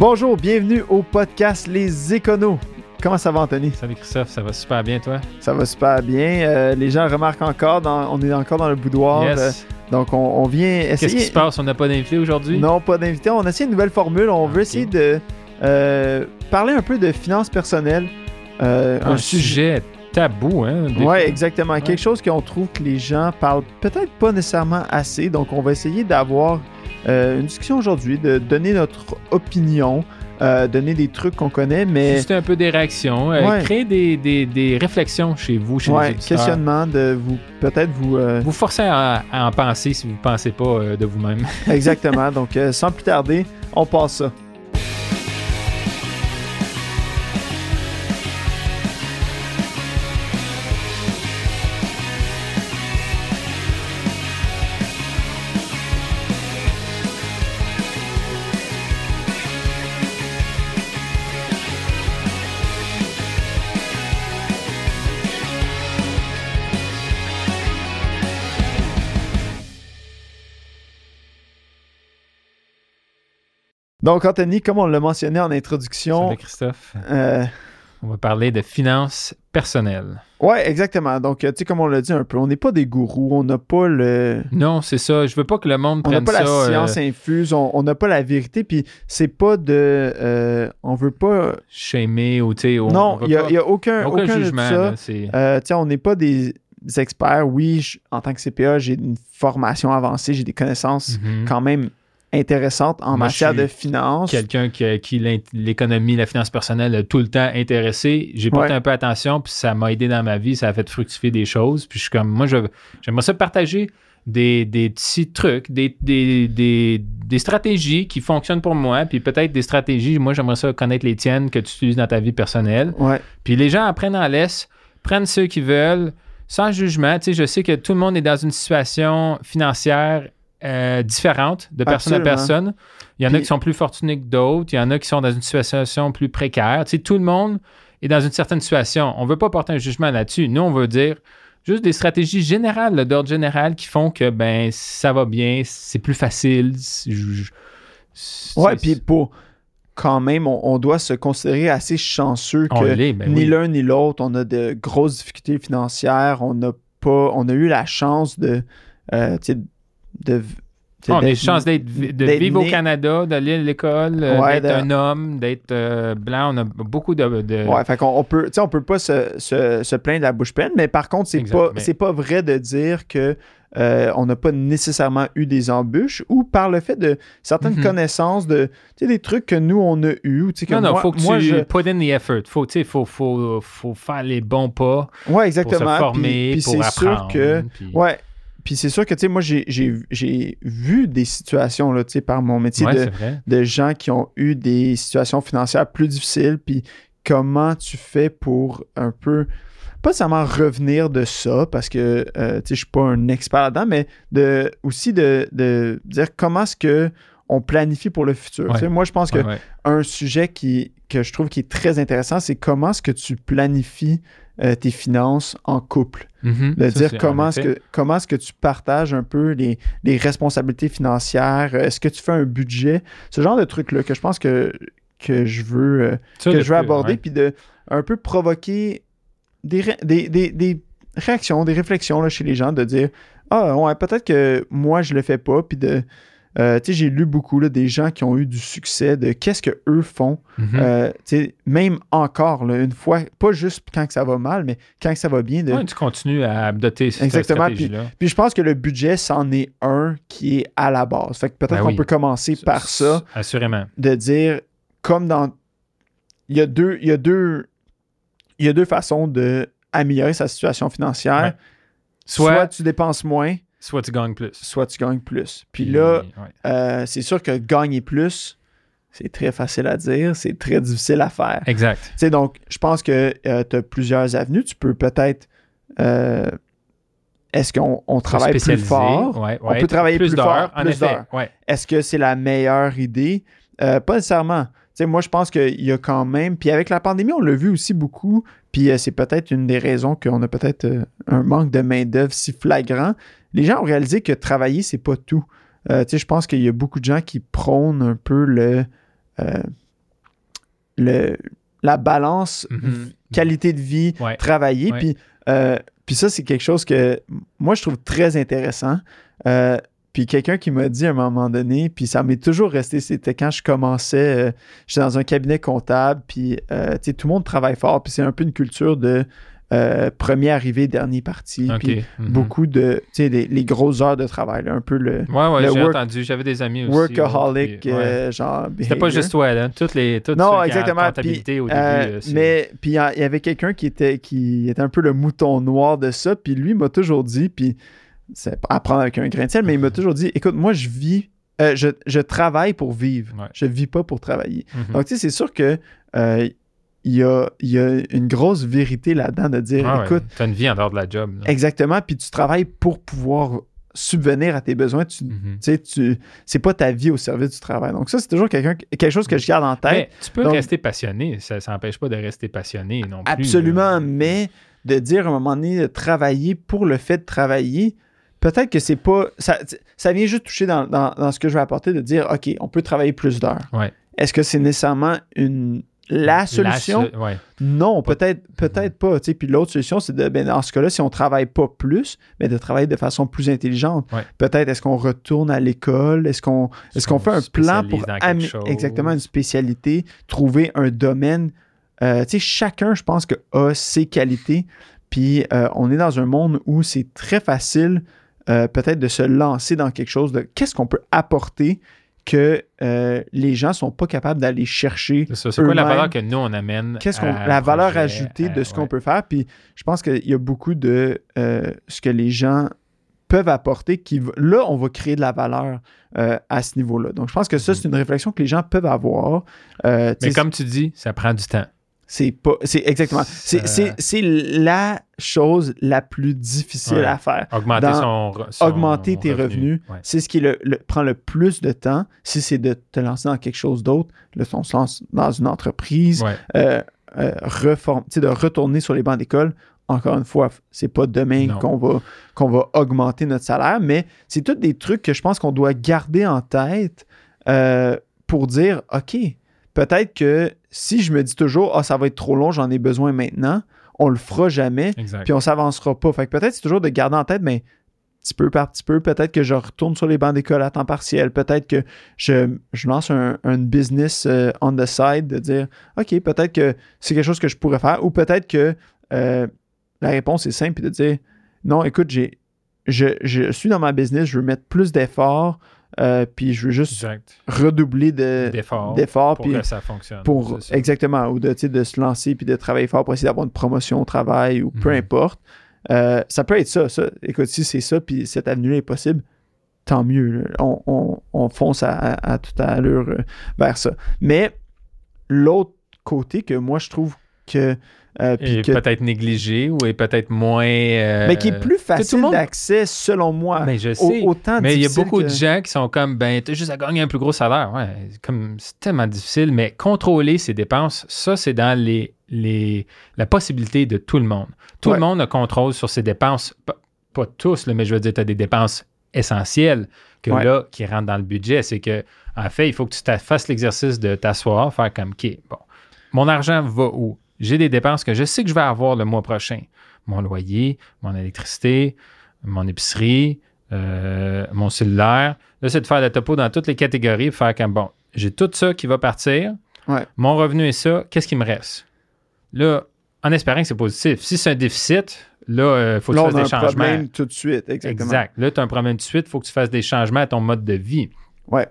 Bonjour, bienvenue au podcast Les Éconos. Comment ça va, Anthony? Salut Christophe, ça va super bien, toi? Ça va super bien. Euh, les gens remarquent encore, dans- on est encore dans le boudoir. Yes. euh, donc, on, on vient essayer. Qu'est-ce qui se passe? On n'a pas d'invité aujourd'hui? Non, pas d'invité. On a essayé une nouvelle formule. On veut essayer de euh, parler un peu de finances personnelles. Un sujet tabou, hein? Ouais, exactement. Ouais. Quelque chose qu'on trouve que les gens parlent peut-être pas nécessairement assez. Donc, on va essayer d'avoir euh, une discussion aujourd'hui, de donner notre opinion, euh, donner des trucs qu'on connaît, mais Juste un peu des réactions, euh, Ouais. créer des, des- des réflexions chez vous, chez ouais, les questionnement de vous, peut-être vous. euh, Vous forcez à, à en penser si vous ne pensez pas de vous-même. exactement. Donc, sans plus tarder, on passe ça. Donc, Anthony, comme on l'a mentionné en introduction, Salut Christophe. euh, On va parler de finances personnelles. ouais, exactement. Donc, euh, tu sais, comme on l'a dit un peu, on n'est pas des gourous, on n'a pas le. Non, c'est ça. Je veux pas que le monde On n'a prenne pas la ça. euh, science infuse, on n'a pas la vérité, puis c'est pas de. euh, on veut pas. shamer ou tu sais. on- non, il n'y a, pas- aucun, aucun, jugement. ça. Euh, sais, on n'est pas des, experts. Oui, je- en tant que CPA, j'ai une formation avancée, j'ai des connaissances Mhm. quand même intéressantes en Moi, matière de suis finances. quelqu'un qui, qui l'int- l'économie, la finance personnelle a tout le temps intéressé. J'ai porté Ouais. un peu attention, puis ça m'a aidé dans ma vie, ça a fait fructifier des choses. Puis je suis comme, moi, j'aimerais ça partager des, des petits trucs, des, des, des, des stratégies qui fonctionnent pour moi, puis peut-être des stratégies, moi, j'aimerais ça connaître les tiennes que tu utilises dans ta vie personnelle. Ouais, Puis les gens apprennent en laisse, prennent ceux qui veulent, sans jugement. Tu sais, je sais que tout le monde est dans une situation financière euh, différente de personne Absolument. à personne. Il y en a qui sont plus fortunés que d'autres. Il y en a qui sont dans une situation plus précaire. Tu sais, tout le monde est dans une certaine situation. On ne veut pas porter un jugement là-dessus. Nous, on veut dire juste des stratégies générales, d'ordre général, qui font que ben ça va bien, c'est plus facile. ouais puis pour. Quand même, on, on doit se considérer assez chanceux que ben ni oui. l'un ni l'autre, on a de grosses difficultés financières. On n'a pas, on a eu la chance de, euh, de, sais, On a d'être- des chances d'être, de vivre né- au Canada, d'aller à l'école, euh, Ouais, d'être de- un homme, d'être euh, blanc. On a beaucoup de. de- Ouais, fait qu'on on peut, on peut pas se, se, se plaindre de la bouche pleine, mais par contre, c'est pas, c'est pas vrai de dire que euh, on n'a pas nécessairement eu des embûches ou par le fait de certaines Mhm. connaissances de, des trucs que nous on a eu, ou tu sais, que non, non, moi, faut que moi, tu je, put in the effort. Faut, faut, faut, faut faire les bons pas ouais, exactement. pour se former, puis, puis pour c'est sûr apprendre. que, puis- ouais, puis c'est sûr que, tu sais, moi j'ai, vu des situations là, tu sais, par mon métier Ouais, de, de gens qui ont eu des situations financières plus difficiles, puis comment tu fais pour un peu, pas seulement revenir de ça, parce que euh, tu sais, je suis pas un expert là-dedans, mais de, aussi de, de dire comment est-ce que on planifie pour le futur. Ouais. Tu sais, Moi, je pense que Ouais, ouais. un sujet qui, que je trouve qui est très intéressant, c'est comment est-ce que tu planifies euh, tes finances en couple? Mhm. De dire comment en est-ce que comment est-ce que tu partages un peu les, les responsabilités financières? euh, Est-ce que tu fais un budget? Ce genre de trucs-là que je pense que, que je veux, euh, que je veux plus, aborder, puis de un peu provoquer des, ré- des, des- des réactions, des réflexions là, chez les gens, de dire Ah ouais, peut-être que moi je le fais pas, puis de. Euh, j'ai lu beaucoup là, des gens qui ont eu du succès de qu'est-ce que eux font Mhm. euh, même encore, là, une fois, pas juste quand que ça va mal, mais quand que ça va bien. De... Ouais, tu continues à adopter cette Exactement, stratégie-là. Puis je pense que le budget, c'en est un qui est à la base. Fait que peut-être Ben qu'on oui. peut commencer par ça, Assurément. de dire, comme dans... Il y a deux, il y a deux, il y a deux façons de améliorer sa situation financière. Ouais. Soit, Soit, tu dépenses moins, soit tu gagnes plus. soit tu gagnes plus. Puis là, ouais. euh, c'est sûr que gagner plus, c'est très facile à dire, c'est très difficile à faire. Exact. Tu sais, donc, je pense que tu as plusieurs avenues. Tu peux peut-être. euh, Est-ce qu'on on travaille plus fort? ouais, On peut travailler plus fort, plus d'heures. Est-ce que c'est la meilleure idée? Euh, pas nécessairement. Sais, moi, je pense qu'il y a quand même. Puis avec la pandémie, on l'a vu aussi beaucoup. Puis euh, c'est peut-être une des raisons qu'on a peut-être euh, un manque de main-d'œuvre si flagrant. Les gens ont réalisé que travailler, c'est pas tout. Euh, tu sais, je pense qu'il y a beaucoup de gens qui prônent un peu le. le, la balance Mhm. qualité de vie, Ouais. travailler. Puis, puis ça, c'est quelque chose que moi, je trouve très intéressant. Euh, puis quelqu'un qui m'a dit à un moment donné, puis ça m'est toujours resté, c'était quand je commençais, euh, j'étais dans un cabinet comptable, puis euh, tout le monde travaille fort, puis c'est un peu une culture de euh, premier arrivé, dernier parti, puis Mhm. beaucoup de, tu sais, les, les grosses heures de travail, là, un peu le Ouais, ouais, le j'ai entendu. J'avais des amis aussi. workaholic, ouais. genre. C'était pas juste toi, là. Toutes les. Toutes Non, exactement. Puis, au début. mais puis il y a- il y avait quelqu'un qui était qui était un peu le mouton noir de ça. Puis lui m'a toujours dit, puis c'est à prendre avec un grain de sel, mais il m'a toujours dit, écoute, moi je vis, euh, je, je travaille pour vivre. Ouais. Je vis pas pour travailler. Mhm. Donc tu sais, c'est sûr que euh, il y a, il y a une grosse vérité là-dedans de dire, Ah ouais, écoute, T'as une vie en dehors de la job. là. exactement, puis tu travailles pour pouvoir subvenir à tes besoins. Tu, Mhm. tu sais, tu, c'est pas ta vie au service du travail. Donc ça, c'est toujours quelqu'un, quelque chose que je garde en tête. Mais tu peux Donc- rester passionné. Ça n'empêche pas de rester passionné non plus. Absolument, là. mais de dire à un moment donné de travailler pour le fait de travailler, peut-être que c'est pas. Ça, ça vient juste toucher dans, dans- dans ce que je vais apporter de dire OK, on peut travailler plus d'heures. Ouais. Est-ce que c'est nécessairement une la solution? ouais. Non, peut-être peut-être pas. tu sais. Puis l'autre solution, c'est de ben, dans ce cas-là, si on travaille pas plus, mais de travailler de façon plus intelligente. Ouais. Peut-être est-ce qu'on retourne à l'école? Est-ce qu'on est-ce qu'on fait un plan pour exactement une spécialité, trouver un domaine? Euh, tu sais, chacun, je pense, que a ses qualités. Puis euh, on est dans un monde où c'est très facile euh, peut-être de se lancer dans quelque chose de qu'est-ce qu'on peut apporter que euh, les gens sont pas capables d'aller chercher C'est quoi la valeur que nous, on amène Qu'est-ce qu'on, la valeur projet, ajoutée de à- ce qu'on ouais. peut faire. Puis je pense qu'il y a beaucoup de euh, ce que les gens peuvent apporter qui là on va créer de la valeur euh, à ce niveau-là. Donc je pense que ça c'est une réflexion que les gens peuvent avoir. Euh, Mhm. Mais comme tu dis, ça prend du temps. C'est pas c'est exactement c'est, Ça- c'est, c'est la chose la plus difficile Ouais. à faire. Augmenter Dans- son, augmenter tes revenu. revenus, Ouais. c'est ce qui le, le- prend le plus de temps. Si c'est de te lancer dans quelque chose d'autre, là, on se lance dans une entreprise, Ouais. euh, euh, reform- de retourner sur les bancs d'école. Encore une fois, c'est pas demain qu'on va, qu'on va augmenter notre salaire, mais c'est tous des trucs que je pense qu'on doit garder en tête euh, pour dire OK, peut-être que si je me dis toujours Ah, ça va être trop long, j'en ai besoin maintenant, on le fera jamais, Exact. puis on s'avancera pas. Fait que peut-être c'est toujours de garder en tête, mais petit peu par petit peu, peut-être que je retourne sur les bancs d'école à temps partiel, peut-être que je, je lance un, un business euh, on the side, de dire, OK, peut-être que c'est quelque chose que je pourrais faire, ou peut-être que euh, la réponse est simple, puis de dire, non, écoute, j'ai, je, je suis dans ma business, je veux mettre plus d'efforts, euh, puis je veux juste Exact. redoubler de, D'efforts d'efforts, pour puis que ça fonctionne. pour exactement ou de, de se lancer puis de travailler fort pour essayer d'avoir une promotion au travail ou peu Mhm. importe Euh, ça peut être ça, ça écoute si c'est ça puis cette avenue là est possible tant mieux on, on- on fonce à, à, à toute allure euh, vers ça mais l'autre côté que moi je trouve que euh, que- peut-être négligé ou est peut-être moins. euh, mais qui est plus facile monde- d'accès selon moi Mais je Au- sais. autant Mais il y a beaucoup que- de gens qui sont comme, ben, t'as juste à gagner un plus gros salaire. Ouais, c'est comme, c'est tellement difficile, mais contrôler ses dépenses, ça, c'est dans les, les, la possibilité de tout le monde. Tout Ouais. le monde a contrôle sur ses dépenses. Pas, pas tous, là, mais je veux dire, tu as des dépenses essentielles que Ouais. là, qui rentrent dans le budget. C'est que, en fait, il faut que tu fasses l'exercice de t'asseoir, faire comme, OK, bon, mon argent va où? J'ai des dépenses que je sais que je vais avoir le mois prochain. Mon loyer, mon électricité, mon épicerie, euh, mon cellulaire. Là, c'est de faire le topo dans toutes les catégories faire comme, bon, j'ai tout ça qui va partir. Ouais. Mon revenu est ça. Qu'est-ce qui me reste? Là, en espérant que c'est positif. Si c'est un déficit, là, il faut que là tu on fasses a des un changements. problème tout de suite exactement Exact. Là, tu as un problème tout de suite. Il faut que tu fasses des changements à ton mode de vie. Ouais.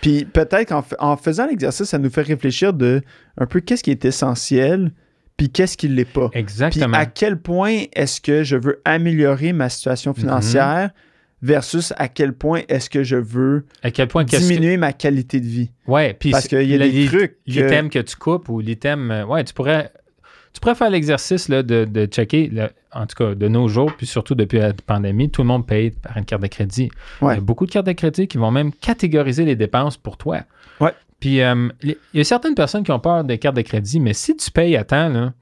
Puis peut-être qu'en en faisant l'exercice, ça nous fait réfléchir de un peu qu'est-ce qui est essentiel, puis qu'est-ce qui ne l'est pas? Puis Exactement. à quel point est-ce que je veux améliorer ma situation financière versus à quel point est-ce que je veux À quel point qu'est-ce que- diminuer ma qualité de vie? Ouais, puis Parce qu'il y a le- des trucs que- L'item que tu coupes ou l'item. euh, Ouais, tu pourrais. Tu pourrais faire l'exercice de, de checker, là, en tout cas de nos jours, puis surtout depuis la pandémie, tout le monde paye par une carte de crédit. Ouais. Il y a beaucoup de cartes de crédit qui vont même catégoriser les dépenses pour toi. Ouais. Puis euh, il y a certaines personnes qui ont peur des cartes de crédit, mais si tu payes à temps, là,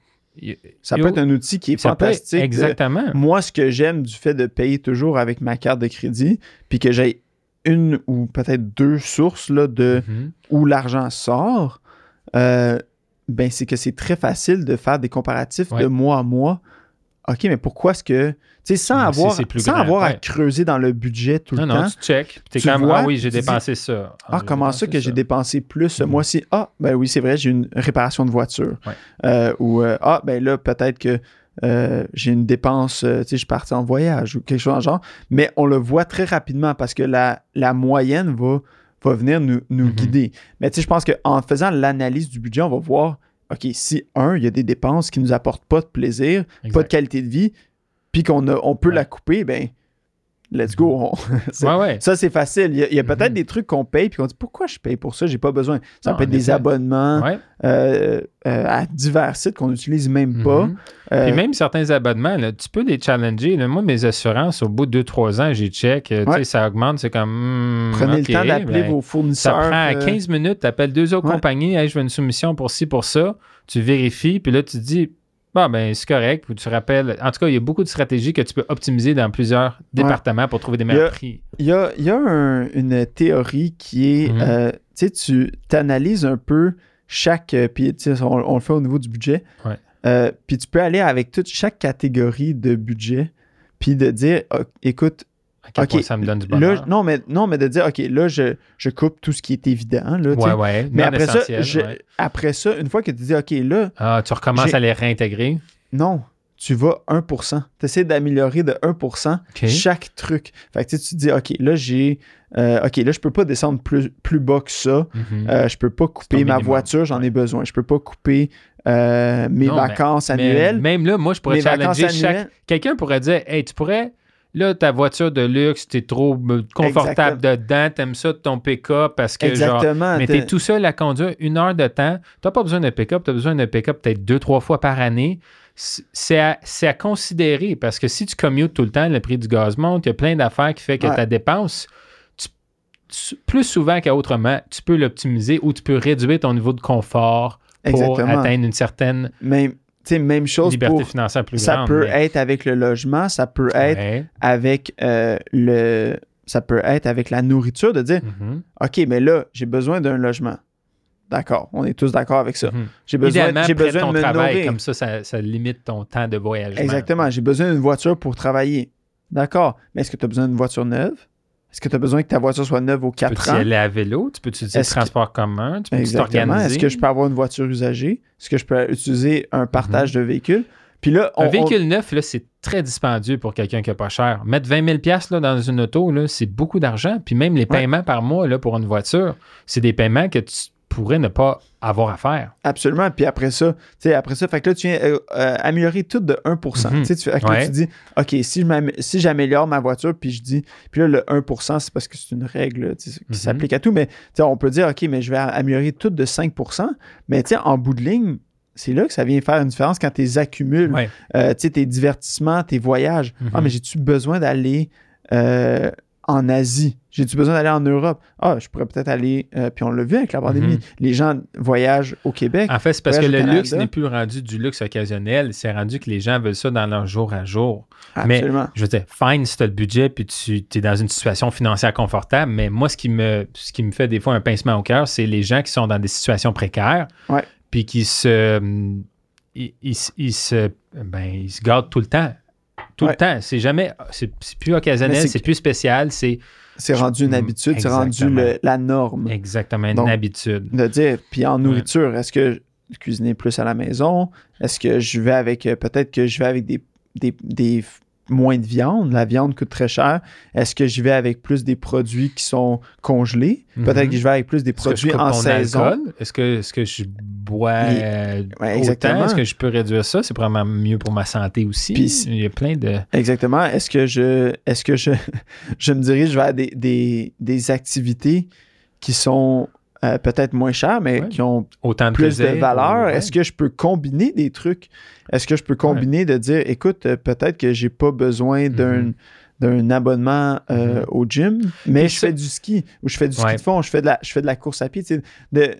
Ça peut être un outil qui est ça peut être- fantastique. exactement. moi, ce que j'aime du fait de payer toujours avec ma carte de crédit, puis que j'ai une ou peut-être deux sources là, de Mhm. où l'argent sort, euh, ben c'est que c'est très facile de faire des comparatifs Ouais. de mois à mois. OK, mais pourquoi est-ce que. Tu sais, sans Mais avoir, sans grand, avoir à creuser dans le budget tout Non, le non, temps. tu check. Tu es vois, ah oui, j'ai dis, dépensé ça. Ah, comment ça que j'ai dépensé plus? Ce Mhm. mois-ci? Ah, ben oui, c'est vrai, j'ai une réparation de voiture. Ouais. Euh, ou, euh, ah, ben là, peut-être que euh, j'ai une dépense, tu sais, je suis parti en voyage ou quelque chose dans le genre. Mais on le voit très rapidement parce que la, la moyenne va, va venir nous, nous Mhm. guider. Mais tu sais, je pense qu'en faisant l'analyse du budget, on va voir, OK, si, un, il y a des dépenses qui ne nous apportent pas de plaisir, pas de qualité de vie, puis qu'on on peut Ouais. la couper, ben, let's go. Ouais, ouais. ça, c'est facile. Il y a, il y a peut-être des trucs qu'on paye puis qu'on dit pourquoi je paye pour ça, j'ai pas besoin. Ça Non, peut être des abonnements Ouais. euh, euh, à divers sites qu'on n'utilise même pas. Mhm. Euh, Puis même certains abonnements, là, tu peux les challenger. là. Moi, mes assurances, au bout de 2-3 ans, j'ai check. euh, Ça augmente, c'est comme. hmm, prenez le temps d'appeler ben, vos Ça fournisseurs. prend euh, 15 minutes, tu appelles deux autres compagnies, Hey, je veux une soumission pour ci, pour ça. Tu vérifies, puis là, tu te dis, bon, ben, c'est correct. Puis tu rappelles. En tout cas, il y a beaucoup de stratégies que tu peux optimiser dans plusieurs départements pour trouver des meilleurs Il y a- prix. Il y a, il y a un- une théorie qui est, Mhm. euh, tu sais, tu analyses un peu chaque, euh, puis on, on le fait au niveau du budget, Ouais. Euh, puis tu peux aller avec toute chaque catégorie de budget, puis de dire, Ah, écoute, À quel Ok, point ça me donne du là, bonheur. non, mais, non, mais de dire, OK, là, je, je coupe tout ce qui est évident, là, ouais, ouais. Mais après ça, essentiel, je- ouais. après ça, une fois que tu dis, OK, là, Ah, tu recommences à les réintégrer? non, tu vas 1%. Tu essaies d'améliorer de 1% OK. chaque truc. Fait que tu te dis, OK, là, j'ai. euh, OK, là, je peux pas descendre plus, plus bas que ça. Mhm. Euh, je peux pas couper ma voiture, j'en ai besoin. Je peux pas couper euh, mes Non, vacances Mais annuelles. même là, moi, je pourrais challenger chaque. annuelles. Quelqu'un pourrait dire Hey, tu pourrais. Là, ta voiture de luxe, t'es trop confortable dedans, t'aimes ça de ton pick-up parce que genre. Exactement. Mais t'es- tout seul à conduire une heure de temps. T'as pas besoin d'un pick-up, t'as besoin d'un pick-up peut-être deux, trois fois par année. C'est à, c'est à considérer parce que si tu commutes tout le temps, le prix du gaz monte, il y a plein d'affaires qui fait que Ouais. ta dépense, tu- tu- plus souvent qu'autrement, tu peux l'optimiser ou tu peux réduire ton niveau de confort pour Exactement. atteindre une certaine sais, même chose liberté pour. financière plus Ça grande. peut mais- être avec le logement, ça peut être Ouais. avec euh, le. Ça peut être avec la nourriture, de dire Mhm. OK, mais là, j'ai besoin d'un logement. D'accord, on est tous d'accord avec ça. Mhm. J'ai besoin, j'ai besoin ton de me travail, nourrir. comme ça, ça, ça limite ton temps de voyage. Exactement, j'ai besoin d'une voiture pour travailler. D'accord, mais est-ce que tu as besoin d'une voiture neuve? Est-ce que tu as besoin que ta voiture soit neuve aux 4 Peux-tu y ans? aller à vélo? Tu peux utiliser le que- transport commun? Tu peux t'organiser? Est-ce que je peux avoir une voiture usagée? Est-ce que je peux utiliser un partage de véhicules? Puis là, on, Un on- véhicule neuf, là, c'est très dispendieux pour quelqu'un qui n'a pas cher. Mettre 20 000 là, dans une auto, là, c'est beaucoup d'argent. Puis même les Ouais. paiements par mois là, pour une voiture, c'est des paiements que tu pourrais ne pas avoir à faire. Absolument. Puis après ça, tu sais, après ça, fait que là, tu viens euh, euh, améliorer tout de 1%. Mhm. Tu sais, tu, Ouais. dis, OK, si si j'améliore ma voiture, puis je dis, puis là, le 1%, c'est parce que c'est une règle qui Mhm. s'applique à tout, mais tu sais, on peut dire, OK, mais je vais améliorer tout de 5%, mais tu sais, en bout de ligne, c'est là que ça vient faire une différence quand tu les accumules. Ouais. Euh, tu sais, tes divertissements, tes voyages. Mhm. Ah, mais j'ai-tu besoin d'aller euh, en Asie? J'ai-tu besoin d'aller en Europe? Ah, je pourrais peut-être aller, euh, puis on l'a vu avec la pandémie, Mhm. les gens voyagent au Québec. En fait, c'est parce que le luxe n'est plus rendu du luxe occasionnel. C'est rendu que les gens veulent ça dans leur jour à jour. mais- Absolument. Je veux dire, fine si tu as le budget puis tu es dans une situation financière confortable, mais moi, ce qui me, ce qui me fait des fois un pincement au cœur, c'est les gens qui sont dans des situations précaires Ouais. puis qui se, ils, ils se- ils se, ben, ils se gardent tout le temps. Tout Ouais. le temps. C'est jamais, c'est plus occasionnel, c'est plus spécial, c'est C'est rendu une Mm, habitude, c'est rendu le- la norme exactement une Donc, habitude. de dire. Puis en nourriture, est-ce que je cuisiner plus à la maison? Est-ce que je vais avec, euh, peut-être que je vais avec des, des, moins de viande? La viande coûte très cher. Est-ce que je vais avec plus des produits qui sont congelés? Peut-être Mhm. que je vais avec plus des produits en saison. Est-ce que, est-ce que je bois Les- euh, Ouais, exactement. Est-ce que je peux réduire ça? C'est probablement mieux pour ma santé aussi. Il y a plein de... Exactement. Est-ce que je est-ce que je, je me dirige vers des, des, des activités qui sont euh, peut-être moins chères, mais Ouais. qui ont Autant de plus de valeur? ouais. Est-ce que je peux combiner des trucs? Est-ce que je peux combiner de dire, écoute, euh, peut-être que j'ai pas besoin d'un Mhm. d'un abonnement euh, Mhm. au gym, mais je fais du ski ou je fais du ski de fond, je fais de la, je fais de la course à pied. de-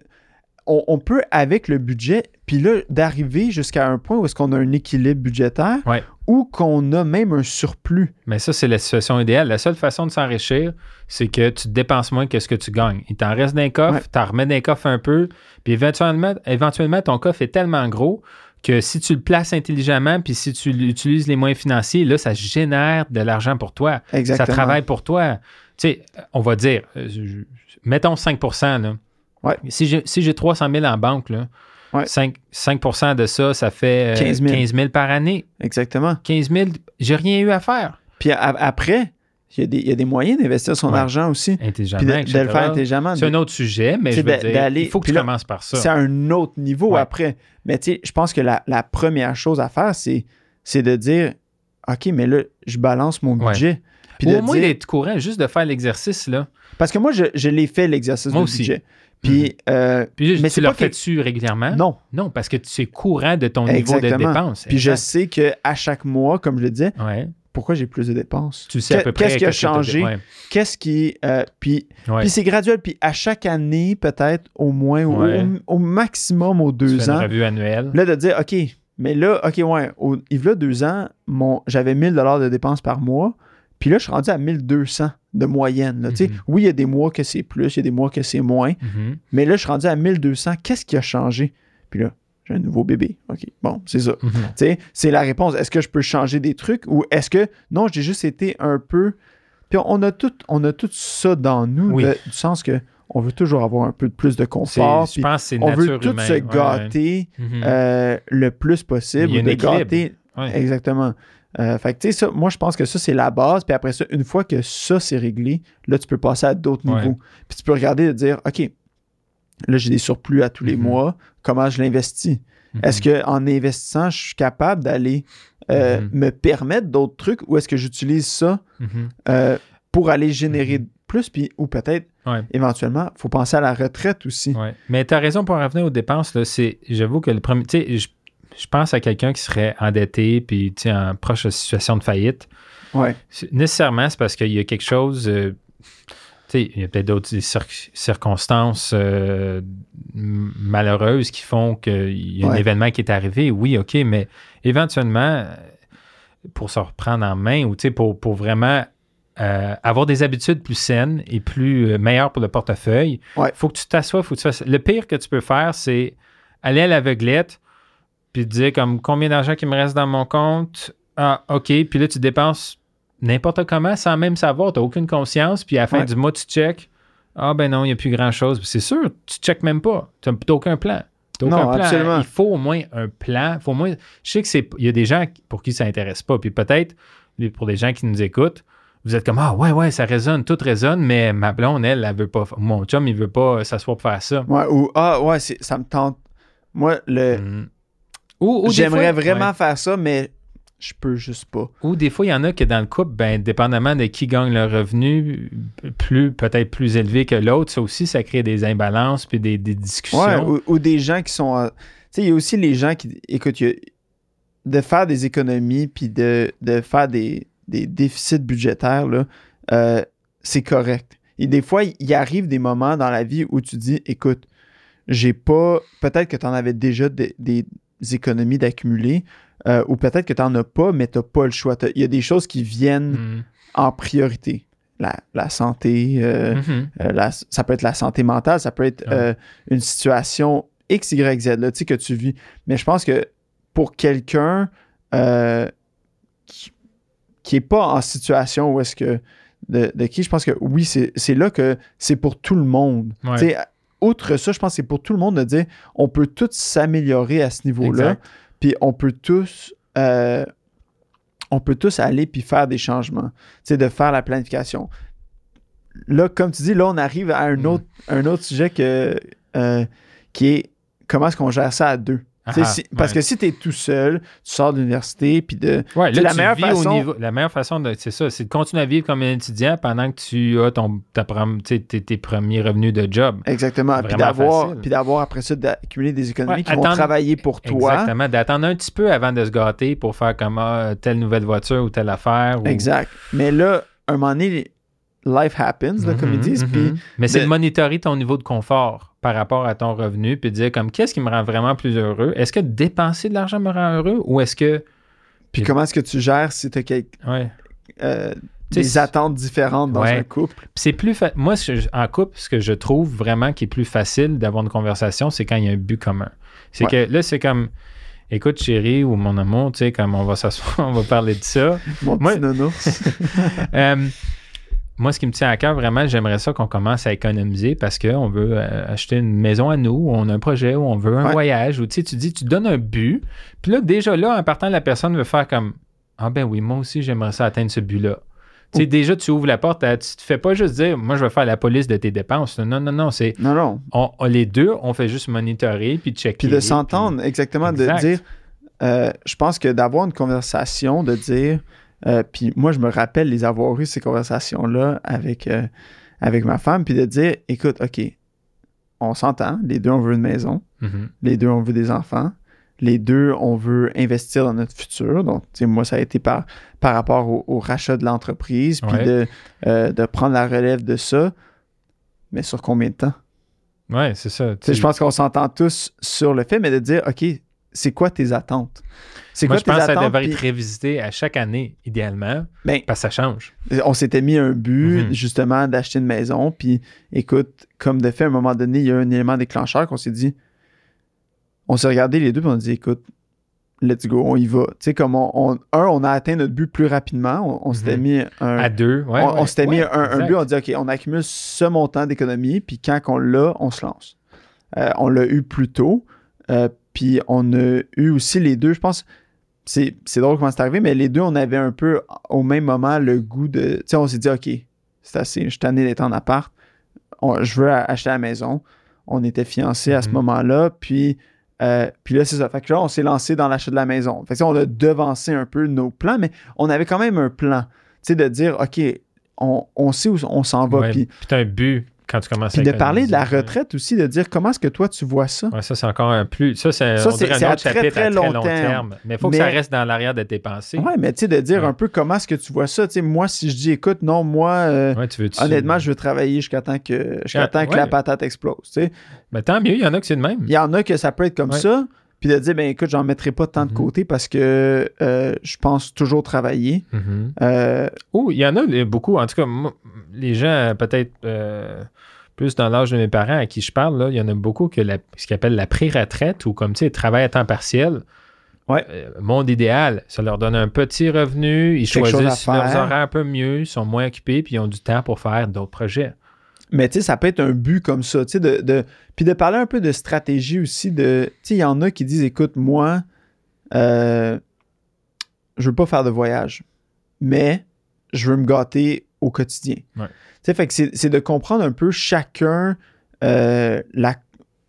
on, on peut, avec le budget, puis là, d'arriver jusqu'à un point où est-ce qu'on a un équilibre budgétaire Ouais. ou qu'on a même un surplus. Mais ça, c'est la situation idéale. La seule façon de s'enrichir, c'est que tu dépenses moins que ce que tu gagnes. Il t'en reste d'un coffre, Ouais. tu en remets d'un coffre un peu, puis éventuellement, éventuellement, ton coffre est tellement gros que si tu le places intelligemment, puis si tu utilises les moyens financiers, là, ça génère de l'argent pour toi. Exactement. Ça travaille pour toi. Tu sais, on va dire, euh, mettons 5 là. Ouais. Si j'ai si j'ai 300 000 en banque, là, Ouais. 5, 5 de ça, ça fait euh, 15 000. 15 000 par année. Exactement. 15 000, j'ai rien eu à faire. Puis après, il y, a des- il y a des moyens d'investir son Ouais. argent aussi. Intelligemment, Puis de, de etc. le faire intelligemment. C'est un autre sujet, mais je veux dire, il faut que puis tu là, commences par ça. C'est un autre niveau Ouais. après. Mais tu sais, je pense que la, la première chose à faire, c'est, de dire OK, mais là, je balance mon Ouais. budget. Puis Ou de au moins dire- d'être courant, juste de faire l'exercice, là. Parce que moi, je, je l'ai fait, l'exercice aussi. budget. Puis, euh, Puis Mais tu c'est le pas que- fais-tu régulièrement? non. Non, parce que tu es courant de ton niveau de Exactement. dépense. Puis je sais qu'à chaque mois, comme je le disais, Ouais. pourquoi j'ai plus de dépenses? Tu sais à peu près Qu'est-ce qui a changé? Ouais. Qu'est-ce qui. euh, puis, Ouais. puis c'est graduel. Puis à chaque année, peut-être au moins, au- au, au maximum aux Tu deux fais une ans, revue annuelle. Là, de dire, OK, mais là, OK, ouais, au, il y a deux ans, j'avais 1000 de dépenses par mois, puis là, je suis rendu à 1200 de moyenne. là. Mhm. Oui, il y a des mois que c'est plus, il y a des mois que c'est moins, Mhm. mais là, je suis rendu à 1200. Qu'est-ce qui a changé? Puis là, j'ai un nouveau bébé. OK, bon, c'est ça. Mhm. C'est la réponse. Est-ce que je peux changer des trucs ou est-ce que, non, j'ai juste été un peu... Puis on a tout, on a tout ça dans nous, Oui. de- du sens que on veut toujours avoir un peu plus de confort, Je pense c'est on veut tout humaine. se gâter ouais. Euh, le plus possible. Il y a ou un de équilibre. gâter. Ouais. Exactement. Euh, fait que, tu sais, ça, moi, je pense que ça, c'est la base. Puis après ça, une fois que ça, c'est réglé, là, tu peux passer à d'autres Ouais. niveaux. Puis tu peux regarder et dire, OK, là, j'ai des surplus à tous les Mhm. mois. Comment je l'investis? Mhm. Est-ce qu'en investissant, je suis capable d'aller euh, Mhm. me permettre d'autres trucs ou est-ce que j'utilise ça euh, pour aller générer plus? Puis, ou peut-être, Ouais. éventuellement, il faut penser à la retraite aussi. Ouais. Mais tu as raison pour en revenir aux dépenses. J'avoue que le premier. Tu sais, je, pense à quelqu'un qui serait endetté puis tu sais, en proche de situation de faillite. Ouais. Nécessairement, c'est parce qu'il y a quelque chose. euh, tu sais, il y a peut-être d'autres cir- circonstances euh, malheureuses qui font qu'il y a un événement qui est arrivé. Oui, OK, mais éventuellement, euh, pour se reprendre en main ou tu sais, pour, pour vraiment euh, avoir des habitudes plus saines et plus euh, meilleures pour le portefeuille, il Ouais. faut que tu t'assoies, faut que tu fasses. Le pire que tu peux faire, c'est aller à l'aveuglette puis te dire comme combien d'argent qui me reste dans mon compte? Ah, OK. Puis là, tu dépenses n'importe comment sans même savoir. Tu n'as aucune conscience. Puis à la fin Ouais. du mois, tu check. Ah, ben non, il n'y a plus grand-chose. C'est sûr, tu checkes même pas. Tu n'as aucun plan. Aucun Non, plan. absolument. Il faut au moins un plan. Faut au moins... Je sais que c'est. Il y a des gens pour qui ça n'intéresse pas. Puis peut-être, pour les gens qui nous écoutent, vous êtes comme Ah ouais, ouais, ça résonne, tout résonne, mais ma blonde, elle, elle veut pas. Mon chum, il veut pas s'asseoir pour faire ça. Ouais, ou, ah, ouais, ça me tente. Moi, le, Mm. Ou, ou des J'aimerais fois- vraiment ouais. faire ça, mais je peux juste pas. Ou des fois, il y en a que dans le couple, ben, dépendamment de qui gagne le revenu, plus peut-être plus élevé que l'autre, ça aussi, ça crée des imbalances puis des, des discussions. Ouais, ou, ou des gens qui sont. Tu sais, il y a aussi les gens qui. Écoute, il y a- de faire des économies puis de, de faire des, des déficits budgétaires, là, euh, c'est correct. Et des fois, il arrive des moments dans la vie où tu dis écoute, j'ai pas. Peut-être que tu en avais déjà des, des économies d'accumuler. euh, ou peut-être que tu n'en as pas, mais tu n'as pas le choix. Il y a des choses qui viennent Mm. en priorité. La, la santé, euh, Mhm. euh, la- ça peut être la santé mentale, ça peut être Ouais. une situation X, Y, Z là, tu sais, que tu vis. Mais je pense que pour quelqu'un qui, qui est pas en situation où est-ce que de, de qui, je pense que oui, c'est c'est là que c'est pour tout le monde. Ouais. Outre ça, je pense que c'est pour tout le monde de dire on peut tous s'améliorer à ce niveau-là, puis on peut tous euh, on peut tous aller puis faire des changements, sais, de faire la planification. Là, comme tu dis, là, on arrive à un Mm. autre, un autre sujet que, euh, qui est comment est-ce qu'on gère ça à deux? Ah, si- parce ouais. que si tu es tout seul, tu sors de l'université, puis de. Ouais, C'est là, la tu meilleure vis façon- au niveau. La meilleure façon, de, c'est ça, c'est de continuer à vivre comme un étudiant pendant que tu as ton, tes, tes premiers revenus de job. Exactement. Puis d'avoir, facile. puis d'avoir après ça d'accumuler des économies Ouais, qui vont travailler pour toi. Exactement. D'attendre un petit peu avant de se gâter pour faire comme ah, telle nouvelle voiture ou telle affaire. ou- Exact. Mais là, un moment donné, life happens, là, comme ils disent. Puis Mais c'est de- monitorer ton niveau de confort par rapport à ton revenu, puis de dire comme qu'est-ce qui me rend vraiment plus heureux? Est-ce que dépenser de l'argent me rend heureux ou est-ce que. Puis comment est-ce que tu gères si tu as Ouais. des attentes différentes dans Ouais. un couple? C'est plus fa- moi je- en couple ce que je trouve vraiment qui est plus facile d'avoir une conversation c'est quand il y a un but commun c'est Ouais. que là c'est comme écoute chérie ou mon amour tu sais comme on va s'asseoir on va parler de ça Mon Moi- petit nono. Euh, moi ce qui me tient à cœur vraiment j'aimerais ça qu'on commence à économiser parce qu'on veut euh, acheter une maison à nous ou on a un projet ou on veut un Ouais. voyage ou tu sais tu dis tu donnes un but puis là déjà là en partant la personne veut faire comme ah ben oui moi aussi j'aimerais ça atteindre ce but là tu sais, déjà, tu ouvres la porte, à- tu te fais pas juste dire, moi, je vais faire la police de tes dépenses. Non, non, non, c'est non, non. on, on- les deux, on fait juste monitorer puis checker. Puis de s'entendre, exactement, Exact. de dire, euh, je pense que d'avoir une conversation, de dire, euh, puis moi, je me rappelle les avoir eu, ces conversations-là, avec, euh, avec ma femme, puis de dire, écoute, OK, on s'entend, les deux, on veut une maison, Mhm. les deux, on veut des enfants, les deux, on veut investir dans notre futur. Donc, moi, ça a été par, par rapport au, au rachat de l'entreprise, puis Ouais. de, euh, de prendre la relève de ça. Mais sur combien de temps? Ouais, c'est ça. Je pense qu'on s'entend tous sur le fait, mais de dire, OK, c'est quoi tes attentes? C'est Moi, quoi je tes pense que ça devrait être révisité à chaque année, idéalement, ben, parce que ça change. on s'était mis un but, Mhm. justement, d'acheter une maison. Puis, écoute, comme de fait, à un moment donné, il y a un élément déclencheur qu'on s'est dit, on s'est regardé les deux, puis on a dit, écoute, let's go, on y va. Tu sais, comme on, on- un, on a atteint notre but plus rapidement. On, on s'était Mhm. mis un, À deux, ouais. on, ouais, s'était mis ouais, un, but, on dit, OK, on accumule ce montant d'économie, puis quand on l'a, on se lance. Euh, on l'a eu plus tôt, euh, puis on a eu aussi les deux, je pense, c'est c'est drôle comment c'est arrivé, mais les deux, on avait un peu au même moment le goût de. Tu sais, on s'est dit, OK, c'est assez, je suis tanné d'être en appart, On- je veux acheter la maison. On était fiancés à ce Mhm. moment-là, puis. euh, puis là, c'est ça. Fait que là, on s'est lancé dans l'achat de la maison. Fait que on a devancé un peu nos plans, mais on avait quand même un plan. Tu sais, de dire, OK, on, on sait où on s'en va. Ouais, Puis, Puis t'as un but quand tu commences puis à de parler de la retraite aussi, de dire comment est-ce que toi, tu vois ça? Ouais, ça, c'est encore un plus. Ça, c'est Ça, c'est- un à autre très, chapitre très à très long long terme. terme. Mais il faut que ça reste dans l'arrière de tes pensées. Ouais, mais tu sais, de dire Ouais. un peu comment est-ce que tu vois ça. Tu sais, moi, si je dis, écoute, non, moi, euh, Ouais, tu veux honnêtement, je veux travailler jusqu'à temps que, jusqu'à Ah, temps que la patate explose. Tu sais. Mais tant mieux, il y en a que c'est de même. Il y en a que ça peut être comme ça, puis de dire, ben écoute, j'en mettrai pas tant de Mhm. côté parce que euh, je pense toujours travailler. Euh, Oh, il y en a euh, beaucoup. En tout cas, moi, les gens, peut-être euh, plus dans l'âge de mes parents à qui je parle, là, il y en a beaucoup que la- ce qu'ils appellent la pré-retraite ou comme tu sais, travail à temps partiel. Ouais. Monde idéal, ça leur donne un petit revenu, ils choisissent leurs horaires un peu mieux, ils sont moins occupés, puis ils ont du temps pour faire d'autres projets. Mais tu sais, ça peut être un but comme ça, tu sais, de, de- puis de parler un peu de stratégie aussi, de, tu sais, il y en a qui disent, écoute, moi, euh, je veux pas faire de voyage, mais je veux me gâter au quotidien. Ouais. Tu sais, fait que c'est de comprendre un peu chacun euh, la-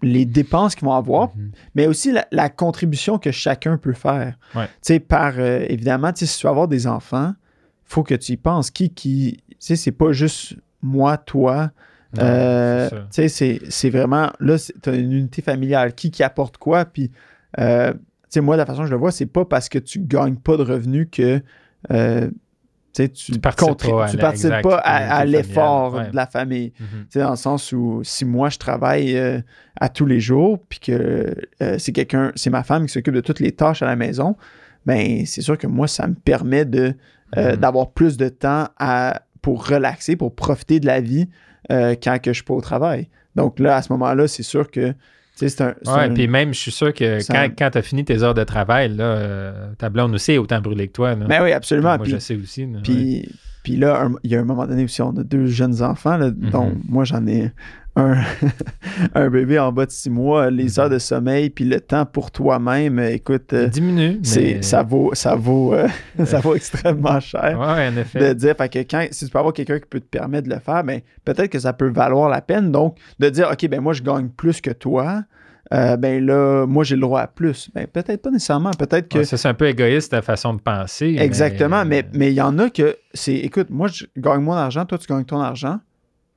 les dépenses qu'ils vont avoir, Mhm. mais aussi la, la contribution que chacun peut faire. Ouais. Tu sais, par, euh, évidemment, tu sais, si tu veux avoir des enfants, faut que tu y penses. Qui, qui, tu sais, c'est pas juste moi, toi, euh, c'est ça. tu sais, c'est- c'est vraiment. Là, tu as une unité familiale. Qui qui apporte quoi? Puis, euh, tu sais, moi, la façon dont je le vois, c'est pas parce que tu gagnes pas de revenus que. euh, tu Tu participes pas à tu la- participes exact, pas à à, à l'unité l'effort ouais. de la famille. Tu sais, dans le sens où si moi je travaille euh, à tous les jours, puis que euh, c'est quelqu'un, c'est ma femme qui s'occupe de toutes les tâches à la maison, ben c'est sûr que moi, ça me permet de euh, Mhm. d'avoir plus de temps à, pour relaxer, pour profiter de la vie euh, quand que je suis pas au travail. Donc là, à ce moment-là, c'est sûr que c'est un. Ouais, puis même, je suis sûr que quand, quand tu as fini tes heures de travail, là, euh, ta blonde aussi est autant brûlée que toi. Là. Ben oui, absolument. Moi, Puis- je sais aussi. ouais. Puis, là, il y a un moment donné aussi, on a deux jeunes enfants, là, dont Mhm. moi j'en ai un, un bébé en bas de six mois, les Mhm. heures de sommeil, puis le temps pour toi-même, écoute, euh, diminue. mais- ça vaut, ça vaut, euh, ça vaut extrêmement cher. Ouais, en effet. De dire, fait que quand, si tu peux avoir quelqu'un qui peut te permettre de le faire, ben, peut-être que ça peut valoir la peine. Donc, de dire, OK, ben moi, je gagne plus que toi, euh, ben là, moi, j'ai le droit à plus. Ben, peut-être pas nécessairement. Peut-être que Ouais, ça, c'est un peu égoïste ta façon de penser. mais- Exactement, mais mais il y en a que c'est écoute, moi je gagne mon argent, toi tu gagnes ton argent,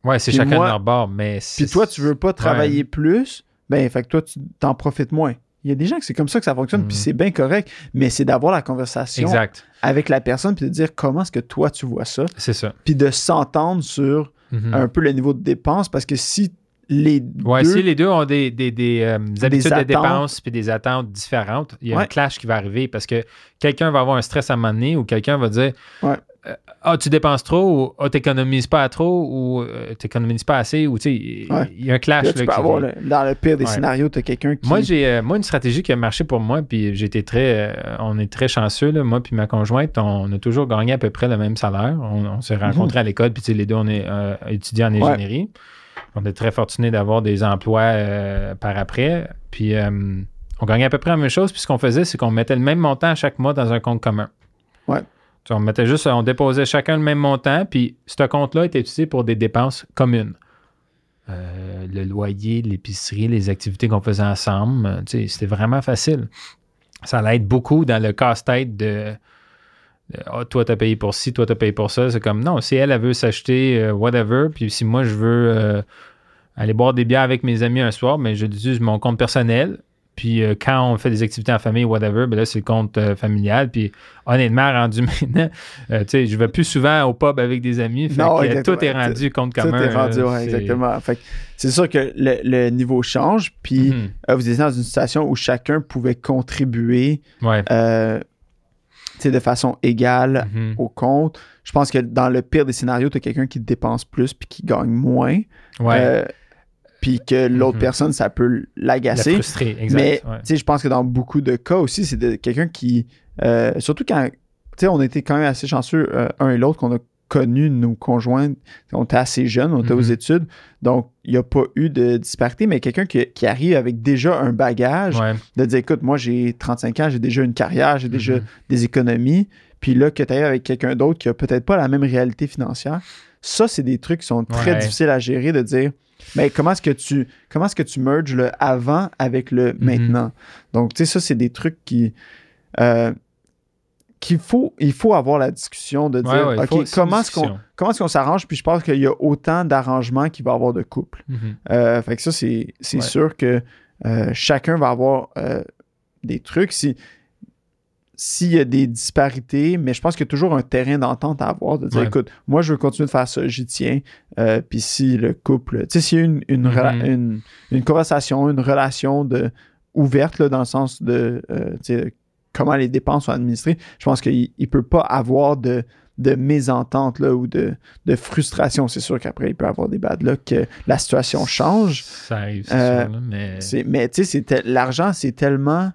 Ouais, c'est chacun moi- de leur bord, mais. puis toi tu veux pas travailler plus, ben fait que toi tu t'en profites moins. Il y a des gens que c'est comme ça que ça fonctionne, puis c'est bien correct, mais c'est d'avoir la conversation Exact. avec la personne, puis de dire comment est-ce que toi tu vois ça, C'est ça. puis de s'entendre sur Mhm. un peu le niveau de dépenses, parce que si les Ouais, deux... si les deux ont des, des, des, euh, des habitudes de dépenses puis des attentes différentes, il y a un clash qui va arriver parce que quelqu'un va avoir un stress à un moment donné ou quelqu'un va dire Ouais. euh, Ah, tu dépenses trop ou Ah, t'économises pas trop ou euh, t'économises pas assez ou tu sais, il Ouais. y a un clash. Là, tu là, peux qui avoir, le- dans le pire des scénarios, tu as quelqu'un qui... Moi, j'ai euh, moi une stratégie qui a marché pour moi, puis été très, on est très chanceux là, moi puis ma conjointe, on a toujours gagné à peu près le même salaire. On, on s'est rencontrés à l'école, puis les deux on est étudiants en Mhm. Ingénierie. On est très fortunés d'avoir des emplois euh, par après. Puis euh, on gagnait à peu près la même chose. Puis ce qu'on faisait, c'est qu'on mettait le même montant à chaque mois dans un compte commun. Ouais. Tu On mettait juste, on déposait chacun le même montant, puis ce compte-là était utilisé pour des dépenses communes. Euh, le loyer, l'épicerie, les activités qu'on faisait ensemble, tu sais, c'était vraiment facile. Ça l'aide beaucoup dans le casse-tête de Ah, toi, t'as payé pour ci, toi, t'as payé pour ça. C'est comme non, si elle, elle veut s'acheter euh, whatever, puis si moi, je veux euh, aller boire des bières avec mes amis un soir, mais je j'utilise mon compte personnel. Puis euh, quand on fait des activités en famille, whatever, ben là, c'est le compte familial. Puis honnêtement, rendu maintenant, tu sais, je vais plus souvent au pub avec des amis. Fait Non, que, tout est rendu compte Tout commun. est rendu, ouais, c'est- exactement. Fait que c'est sûr que le, le niveau change, puis Mhm. vous étiez dans une situation où chacun pouvait contribuer Ouais. De façon égale Mhm. au compte. Je pense que dans le pire des scénarios, tu as quelqu'un qui dépense plus puis qui gagne moins. Ouais. Euh, puis que l'autre Mhm. personne, ça peut La l'agacer. frustrer, exact. Mais ouais. je pense que dans beaucoup de cas aussi, c'est de quelqu'un qui. euh, surtout quand. Tu sais, on était quand même assez chanceux, euh, un et l'autre, qu'on a connu nos conjoints. On était assez jeunes, on était aux Mhm. études. Donc, il n'y a pas eu de disparité, mais quelqu'un qui, qui arrive avec déjà un bagage, Ouais. de dire écoute, moi, j'ai 35 ans, j'ai déjà une carrière, j'ai déjà Mhm. des économies. Puis là, que tu arrives avec quelqu'un d'autre qui a peut-être pas la même réalité financière, ça, c'est des trucs qui sont très Ouais. difficiles à gérer de dire mais comment est-ce que tu comment est-ce que tu merges le avant avec le Mhm. maintenant? Donc, tu sais, ça, c'est des trucs qui euh, qu'il faut, il faut avoir la discussion de dire Ouais, ouais, il OK, comment est-ce qu'on comment est-ce qu'on s'arrange? Puis je pense qu'il y a autant d'arrangements qu'il va y avoir de couples. Mhm. Euh, fait que ça, c'est Ouais. sûr que euh, chacun va avoir euh, des trucs. Si s'il y a des disparités, mais je pense qu'il y a toujours un terrain d'entente à avoir, de dire, Ouais. écoute, moi, je veux continuer de faire ça, j'y tiens. Euh, Puis si le couple, tu sais, s'il y a une, une, Mhm. une, une conversation, une relation de, ouverte, là, dans le sens de, euh, tu sais, comment les dépenses sont administrées, je pense qu'il ne peut pas avoir de de mésentente là, ou de, de frustration. C'est sûr qu'après, il peut y avoir des bad luck, que la situation change. Ça arrive, c'est Euh, sûr, là, mais... Tu sais, l'argent, c'est tellement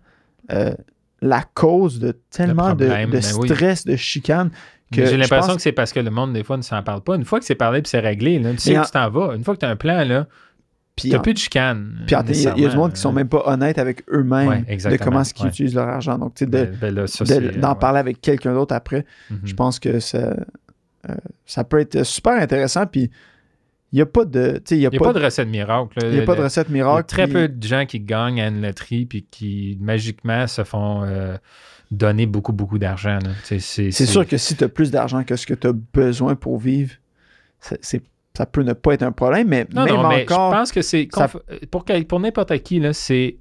euh, la cause de tellement de, problème, de ben oui. stress, de chicane. J'ai l'impression que c'est parce que le monde, des fois, ne s'en parle pas. Une fois que c'est parlé puis c'est réglé, là, tu sais Et tu t'en vas. Une fois que tu as un plan, là, Puis en- plus de chicane. puis il y, a- il y a du monde qui sont même pas honnêtes avec eux-mêmes Ouais, de comment est-ce qu'ils ouais. utilisent leur argent. Donc, tu sais, de- Ben, ben de- d'en euh, parler avec quelqu'un d'autre après. Mhm. je pense que ça, euh, ça peut être super intéressant. Puis il n'y a pas de. Il n'y a, n'y pas de- recette miracle. il y a pas de recette Il y a miracle. très puis- peu de gens qui gagnent à une loterie puis qui magiquement se font euh, donner beaucoup, beaucoup d'argent. C'est sûr que si tu as plus d'argent que ce que tu as besoin pour vivre, c'est- c'est- ça peut ne pas être un problème, mais Non, même non, mais encore, je pense que c'est. ça- Pour, n'importe qui, c'est.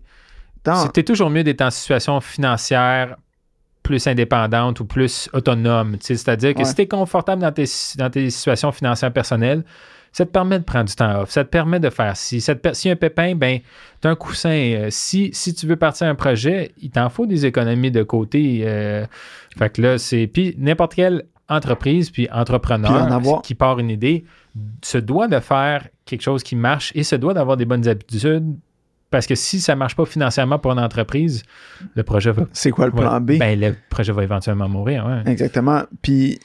dans- C'était toujours mieux d'être en situation financière plus indépendante ou plus autonome. C'est-à-dire que Ouais. si tu es confortable dans tes, dans tes situations financières personnelles, ça te permet de prendre du temps off. Ça te permet de faire si. Ça te si un pépin, ben, tu as un coussin. Euh, si, si tu veux partir un projet, il t'en faut des économies de côté. euh, fait que là, c'est. Puis n'importe quelle entreprise, puis entrepreneur Puis en avoir- qui part une idée, se doit de faire quelque chose qui marche et se doit d'avoir des bonnes habitudes. Parce que si ça ne marche pas financièrement pour une entreprise, le projet va. c'est quoi le va- plan B? Ben, le projet va éventuellement mourir. ouais. Exactement. Puis,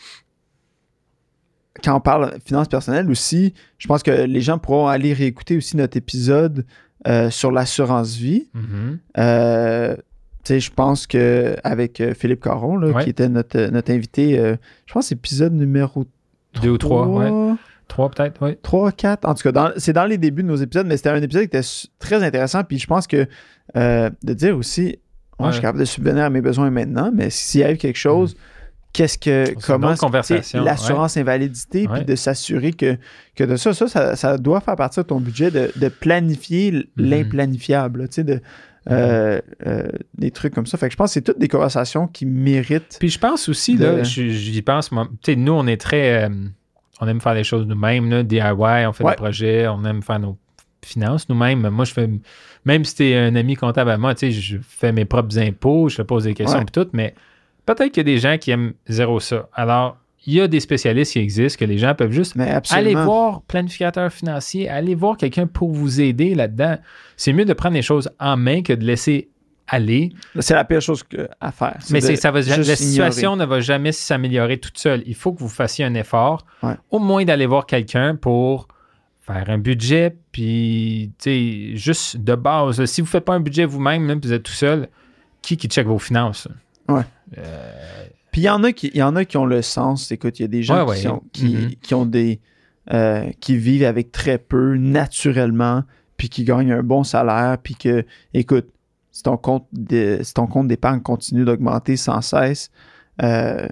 quand on parle finances personnelles aussi, je pense que les gens pourront aller réécouter aussi notre épisode euh, sur l'assurance vie. Mhm. Euh, je pense que avec euh, Philippe Caron, là, Ouais. qui était notre, notre invité, euh, je pense que c'est épisode numéro Deux ou trois, ouais. 3, Trois peut-être, oui. 3 4. En tout cas, c'est dans les débuts de nos épisodes, mais c'était un épisode qui était très intéressant. Puis je pense que euh, de dire aussi, moi, je suis capable de subvenir à mes besoins maintenant, mais s'il arrive quelque chose, qu'est-ce que, comment, l'assurance invalidité, Ouais. puis de s'assurer que, que de ça, ça, ça, ça doit faire partie de ton budget, de, de planifier Mhm. l'implanifiable, tu sais, de, euh, euh, des trucs comme ça. Fait que je pense que c'est toutes des conversations qui méritent. Puis je pense aussi, de- là, je- j'y pense, tu sais, nous, on est très. euh, on aime faire les choses nous-mêmes, DIY, on fait Ouais. des projets, on aime faire nos finances nous-mêmes. Moi, je fais. Même si t'es un ami comptable à moi, tu sais, je fais mes propres impôts, je te pose des questions Ouais. et tout, mais peut-être qu'il y a des gens qui aiment zéro ça. Alors, il y a des spécialistes qui existent que les gens peuvent juste Mais. Allez voir planificateur financier, allez voir quelqu'un pour vous aider là-dedans. C'est mieux de prendre les choses en main que de laisser aller. C'est la pire chose que- à faire. Mais de ça va, la situation ignorer. ne va jamais s'améliorer toute seule. Il faut que vous fassiez un effort, Ouais. au moins d'aller voir quelqu'un pour faire un budget, puis tu sais, juste de base. si vous ne faites pas un budget vous-même, même, puis vous êtes tout seul, qui qui check vos finances? Puis il y en a qui, il y en a qui ont le sens. Écoute, il y a des gens Ouais, qui, ouais. ont, qui, qui ont des euh, qui vivent avec très peu naturellement, puis qui gagnent un bon salaire, puis que, écoute, si ton compte de, si ton compte d'épargne continue d'augmenter sans cesse, euh,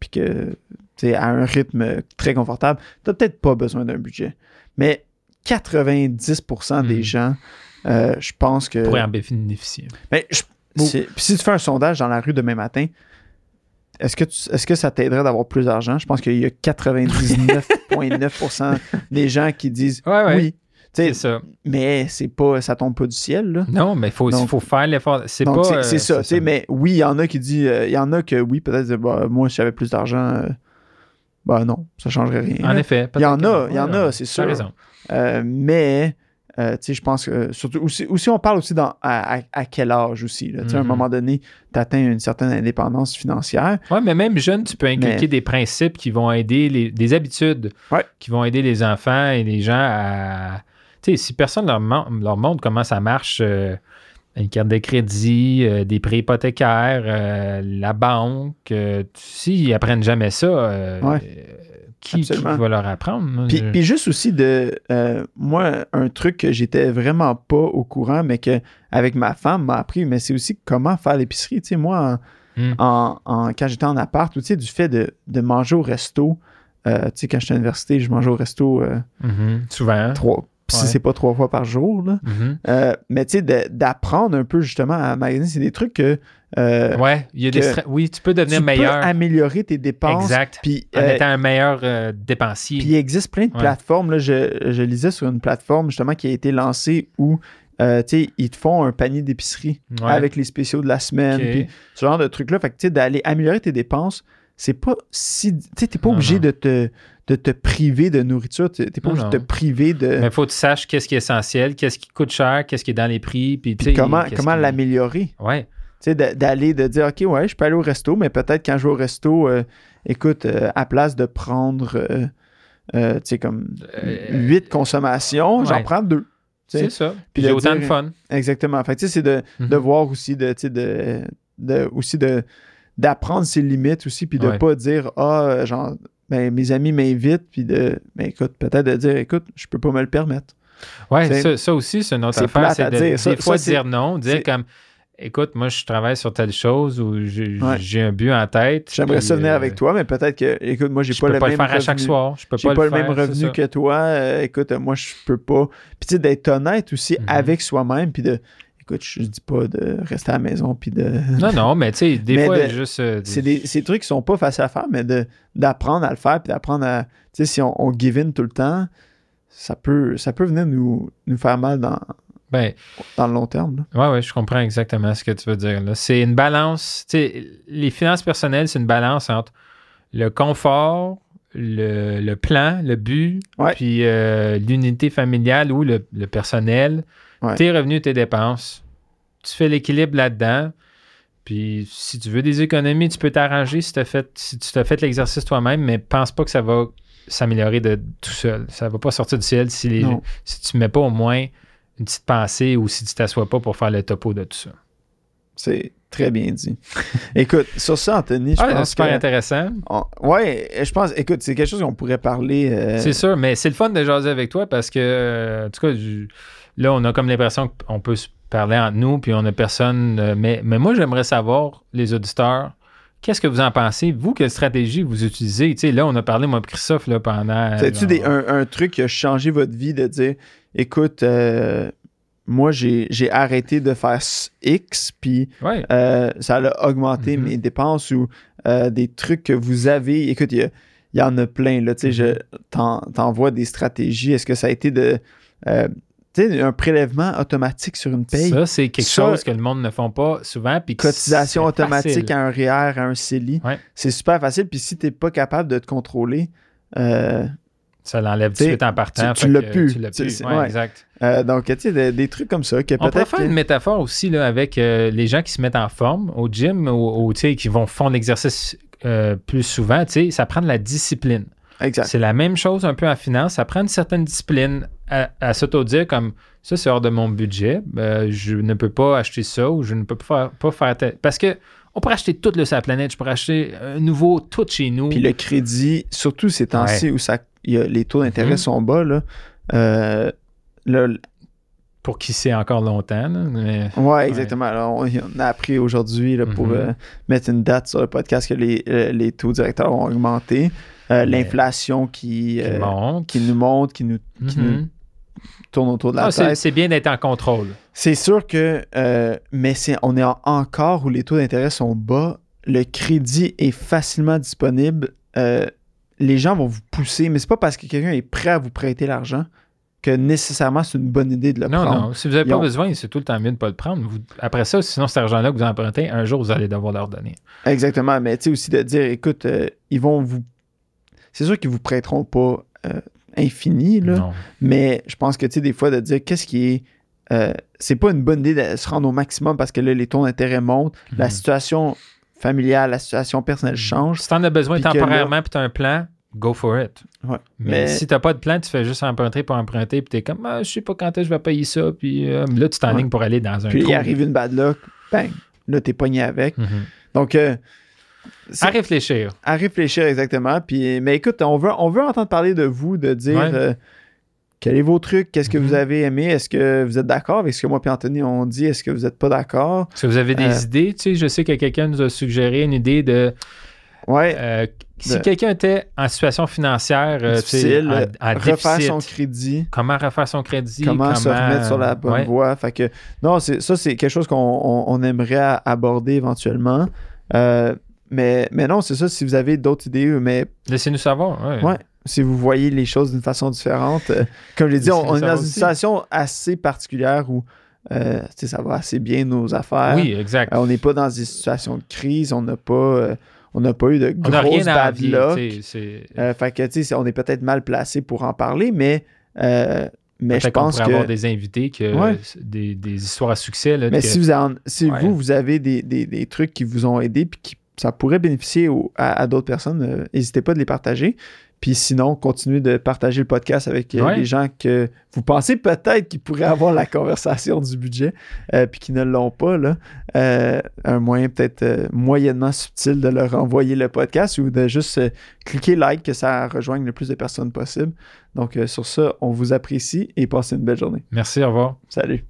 puis que tu sais, à un rythme très confortable, tu peut-être pas besoin d'un budget. Mais 90% des Mhm. gens, euh, je pense que. Pour en bénéficier. Mais je- si tu fais un sondage dans la rue demain matin, est-ce que, tu- est-ce que ça t'aiderait d'avoir plus d'argent? Je pense qu'il y a 99,9% des gens qui disent Ouais, ouais. oui. C'est ça. mais c'est pas, ça tombe pas du ciel. Là. Non, mais il faut, Donc- faut faire l'effort. C'est Donc, pas. c'est, euh, c'est ça. Mais oui, il y en a qui disent, euh, il y en a que oui, peut-être, bah, moi, si j'avais plus d'argent, euh, bah non, ça changerait rien. En effet. Il y en a, il y en a, c'est t'as sûr. raison. Euh, mais, euh, je pense que surtout aussi, aussi, on parle aussi dans, à, à- à quel âge aussi. là. À un Mhm. moment donné, tu atteins une certaine indépendance financière. Oui, mais même jeune, tu peux inculquer Mais- des principes qui vont aider, les, des habitudes Ouais. qui vont aider les enfants et les gens à. Tu sais, si personne leur, leur montre comment ça marche, euh, une carte de crédit, euh, des prêts hypothécaires, euh, la banque, euh, s'ils apprennent jamais ça, euh, Ouais. Qui, qui va leur apprendre? Puis, puis juste aussi de euh, moi, un truc que j'étais vraiment pas au courant, mais que avec ma femme m'a appris, mais c'est aussi comment faire l'épicerie. Tu sais, moi, en, Hmm. en- en- quand j'étais en appart, tu sais, du fait de, de manger au resto. euh, tu sais, quand j'étais à l'université, je mangeais au resto euh, Mhm. Souvent. trois. Si Ouais. c'est pas trois fois par jour, là. Mhm. Euh, mais tu sais, d'apprendre un peu justement à magasiner, c'est des trucs que euh, Ouais, il y a des que stra- oui, tu peux devenir tu meilleur. peux améliorer tes dépenses. Exact. Puis, En euh, étant un meilleur euh, dépensier. Puis il existe plein de Ouais. plateformes. Là, je, je lisais sur une plateforme justement qui a été lancée où euh, tu sais, ils te font un panier d'épicerie Ouais. avec les spéciaux de la semaine. Puis ce genre de trucs-là. Fait que tu sais, d'aller améliorer tes dépenses, c'est pas si. Tu sais, t'es pas obligé de te, de te priver de nourriture. T'es t'es pas obligé de te priver de. Mais il faut que tu saches qu'est-ce qui est essentiel, qu'est-ce qui coûte cher, qu'est-ce qui est dans les prix, puis, tu puis comment, comment l'améliorer. Ouais. Tu sais, d'aller, de dire, OK, ouais, je peux aller au resto, mais peut-être quand je vais au resto, euh, écoute, euh, à place de prendre, euh, tu sais, comme huit consommations, j'en prends deux. C'est ça. Puis j'ai autant dire- de fun. Exactement. Fait tu sais, c'est de, Mhm. de voir aussi, de, tu sais, de, de, aussi de, d'apprendre ses limites aussi, puis de Ouais. pas dire, ah, genre, ben, mes amis m'invitent, puis de, ben, écoute, peut-être de dire, écoute, je peux pas me le permettre. Ouais, C'est- ça, ça aussi, c'est c'est affaire. C'est de. Ça- des fois ça, c'est- dire non, dire comme écoute, moi je travaille sur telle chose ou j'ai Ouais. un but en tête. J'aimerais ça venir euh, avec toi, mais peut-être que, écoute, moi, j'ai Je pas peux le pas le même faire à chaque revenu. soir. Je peux J'ai pas, pas, le le même faire, revenu que toi. euh, écoute, moi, je peux pas. Puis, tu sais, d'être honnête aussi Mhm. avec soi-même, puis de, écoute, je dis pas de rester à la maison, puis de. Non, non, mais tu sais, des fois, de- juste. euh, c'est des, c'est des trucs qui sont pas faciles à faire, mais de, d'apprendre à le faire, puis d'apprendre à. Tu sais, si on, on give in tout le temps, ça peut, ça peut venir nous, nous faire mal dans, ben, dans le long terme. là. Ouais, je comprends exactement ce que tu veux dire. C'est une balance. Les finances personnelles, c'est une balance entre le confort, le, le plan, le but, Ouais. puis euh, l'unité familiale ou le, le personnel, Ouais. tes revenus, tes dépenses. Tu fais l'équilibre là-dedans. Puis si tu veux des économies, tu peux t'arranger si, fait, si tu t'as fait l'exercice toi-même, mais pense pas que ça va s'améliorer de tout seul. Ça va pas sortir du ciel si, les, si tu mets pas au moins une petite pensée ou si tu t'assois pas pour faire le topo de tout ça. C'est très bien dit. écoute, sur ça, Anthony, je Ah, pense super que. intéressant. on- ouais, je pense, écoute, c'est quelque chose qu'on pourrait parler. euh, C'est sûr, mais c'est le fun de jaser avec toi parce que, euh, en tout cas, je- là, on a comme l'impression qu'on peut se parler entre nous, puis on a personne. euh, mais, mais moi, j'aimerais savoir, les auditeurs, qu'est-ce que vous en pensez? Vous, quelle stratégie vous utilisez? Tu sais, là, on a parlé, moi, Christophe, là, pendant. T'as-tu genre- un truc qui a changé votre vie de dire écoute, euh, moi, j'ai arrêté de faire X, puis Ouais. euh, ça a augmenté Mhm. mes dépenses ou euh, des trucs que vous avez. Écoute, il y, en a plein. Là, tu sais, je Mhm. t'en- t'envoie des stratégies. Est-ce que ça a été de. euh, un prélèvement automatique sur une paye? Ça, c'est quelque Ça- chose que le monde ne font pas souvent. Puis Cotisation automatique facile. à un REER, à un CELI. Ouais. C'est super facile. Puis si tu n'es pas capable de te contrôler, Ça l'enlève tout de suite en partant. tu- l'as plus. Tu l'as Ouais, ouais. exact. euh, donc, tu sais, des, des trucs comme ça que On peut-être. faire une métaphore aussi là, avec euh, les gens qui se mettent en forme au gym ou, ou, tu sais, qui vont font l'exercice euh, plus souvent. tu sais, Ça prend de la discipline. Exact. C'est la même chose un peu en finance. Ça prend une certaine discipline à, à s'auto-dire comme ça, c'est hors de mon budget. Euh, je ne peux pas acheter ça ou je ne peux pas faire, pas faire tel- Parce que on pourrait acheter tout le sur la planète. Je pourrais acheter un nouveau tout chez nous. Puis le crédit, surtout ces temps-ci où ça, y a- les taux d'intérêt Mhm. sont bas, là, euh, là, Pour qui sait encore longtemps. là, mais- Ouais, exactement. Alors, on, on a appris aujourd'hui pour Mhm. euh, mettre une date sur le podcast que les, euh, les taux directeurs ont augmenté. Euh, L'inflation qui, qui euh, monte. qui nous monte, qui nous, qui Mhm. nous tourne autour de la Ah, c'est tête. c'est bien d'être en contrôle. C'est sûr que, euh, mais c'est, on est en- encore où les taux d'intérêt sont bas. Le crédit est facilement disponible. Euh, les gens vont vous pousser, mais c'est pas parce que quelqu'un est prêt à vous prêter l'argent que nécessairement c'est une bonne idée de le Non, prendre. non. Si vous n'avez pas ont- besoin, c'est tout le temps mieux de ne pas le prendre. Vous- après ça, sinon, cet argent-là que vous empruntez, un jour, vous allez devoir leur donner. Exactement, mais tu sais aussi de dire, écoute, euh, ils vont vous... C'est sûr qu'ils vous prêteront pas euh, infini, là, Non. mais je pense que, tu sais, des fois, de dire qu'est-ce qui est... euh, c'est pas une bonne idée de se rendre au maximum parce que là, les taux d'intérêt montent, la Mhm. situation familiale, la situation personnelle change. Si tu en as besoin temporairement puis tu as un plan, go for it. Ouais. Mais, Mais- si tu n'as pas de plan, tu fais juste emprunter pour emprunter puis tu es comme, ah, je sais pas quand est-ce que je vais payer ça. Puis euh, là, tu t'enlignes Ouais. pour aller dans un Puis il arrive une bad luck, bang, là, t'es pogné avec. Mhm. Donc, euh, À réfléchir. à réfléchir exactement. Puis, mais écoute, on veut, on veut entendre parler de vous, de dire Ouais. euh, quels sont vos trucs, qu'est-ce que Mhm. vous avez aimé, est-ce que vous êtes d'accord avec ce que moi et Anthony on dit, est-ce que vous n'êtes pas d'accord? Si vous avez des Euh, idées, tu sais, je sais que quelqu'un nous a suggéré une idée de Ouais, euh, si De- quelqu'un était en situation financière euh, difficile, en, en refaire son crédit, comment refaire son crédit, comment, se remettre sur la bonne Ouais. voie? Fait que, non, ça, c'est quelque chose qu'on on- on aimerait aborder éventuellement. Euh, mais, mais non, c'est ça, si vous avez d'autres idées, mais Laissez-nous savoir. ouais. Ouais. Si vous voyez les choses d'une façon différente. euh, comme je l'ai dit, on, est dans une situation assez particulière où euh, ça va assez bien nos affaires. Oui, exact. Euh, on n'est pas dans des situations de crise, on n'a pas, on n'a pas eu de grosses rien à bad luck. fait que, tu sais, on est peut-être mal placé pour en parler, mais, mais je Peut-être qu'on pense pourrait que. avoir des invités, que, Ouais. des, des histoires à succès. Là, Mais que- si, vous, en- si Ouais. vous, vous avez des, des- des trucs qui vous ont aidé puis qui ça pourrait bénéficier au- à, à d'autres personnes, euh, n'hésitez pas de les partager. Puis sinon, continuez de partager le podcast avec euh, Ouais. les gens que vous pensez peut-être qu'ils pourraient avoir la conversation du budget euh, puis qui ne l'ont pas. Là. Euh, un moyen peut-être moyennement subtil de leur envoyer le podcast ou de juste cliquer like que ça rejoigne le plus de personnes possible. Donc sur ça, on vous apprécie et passez une belle journée. Merci, au revoir. Salut.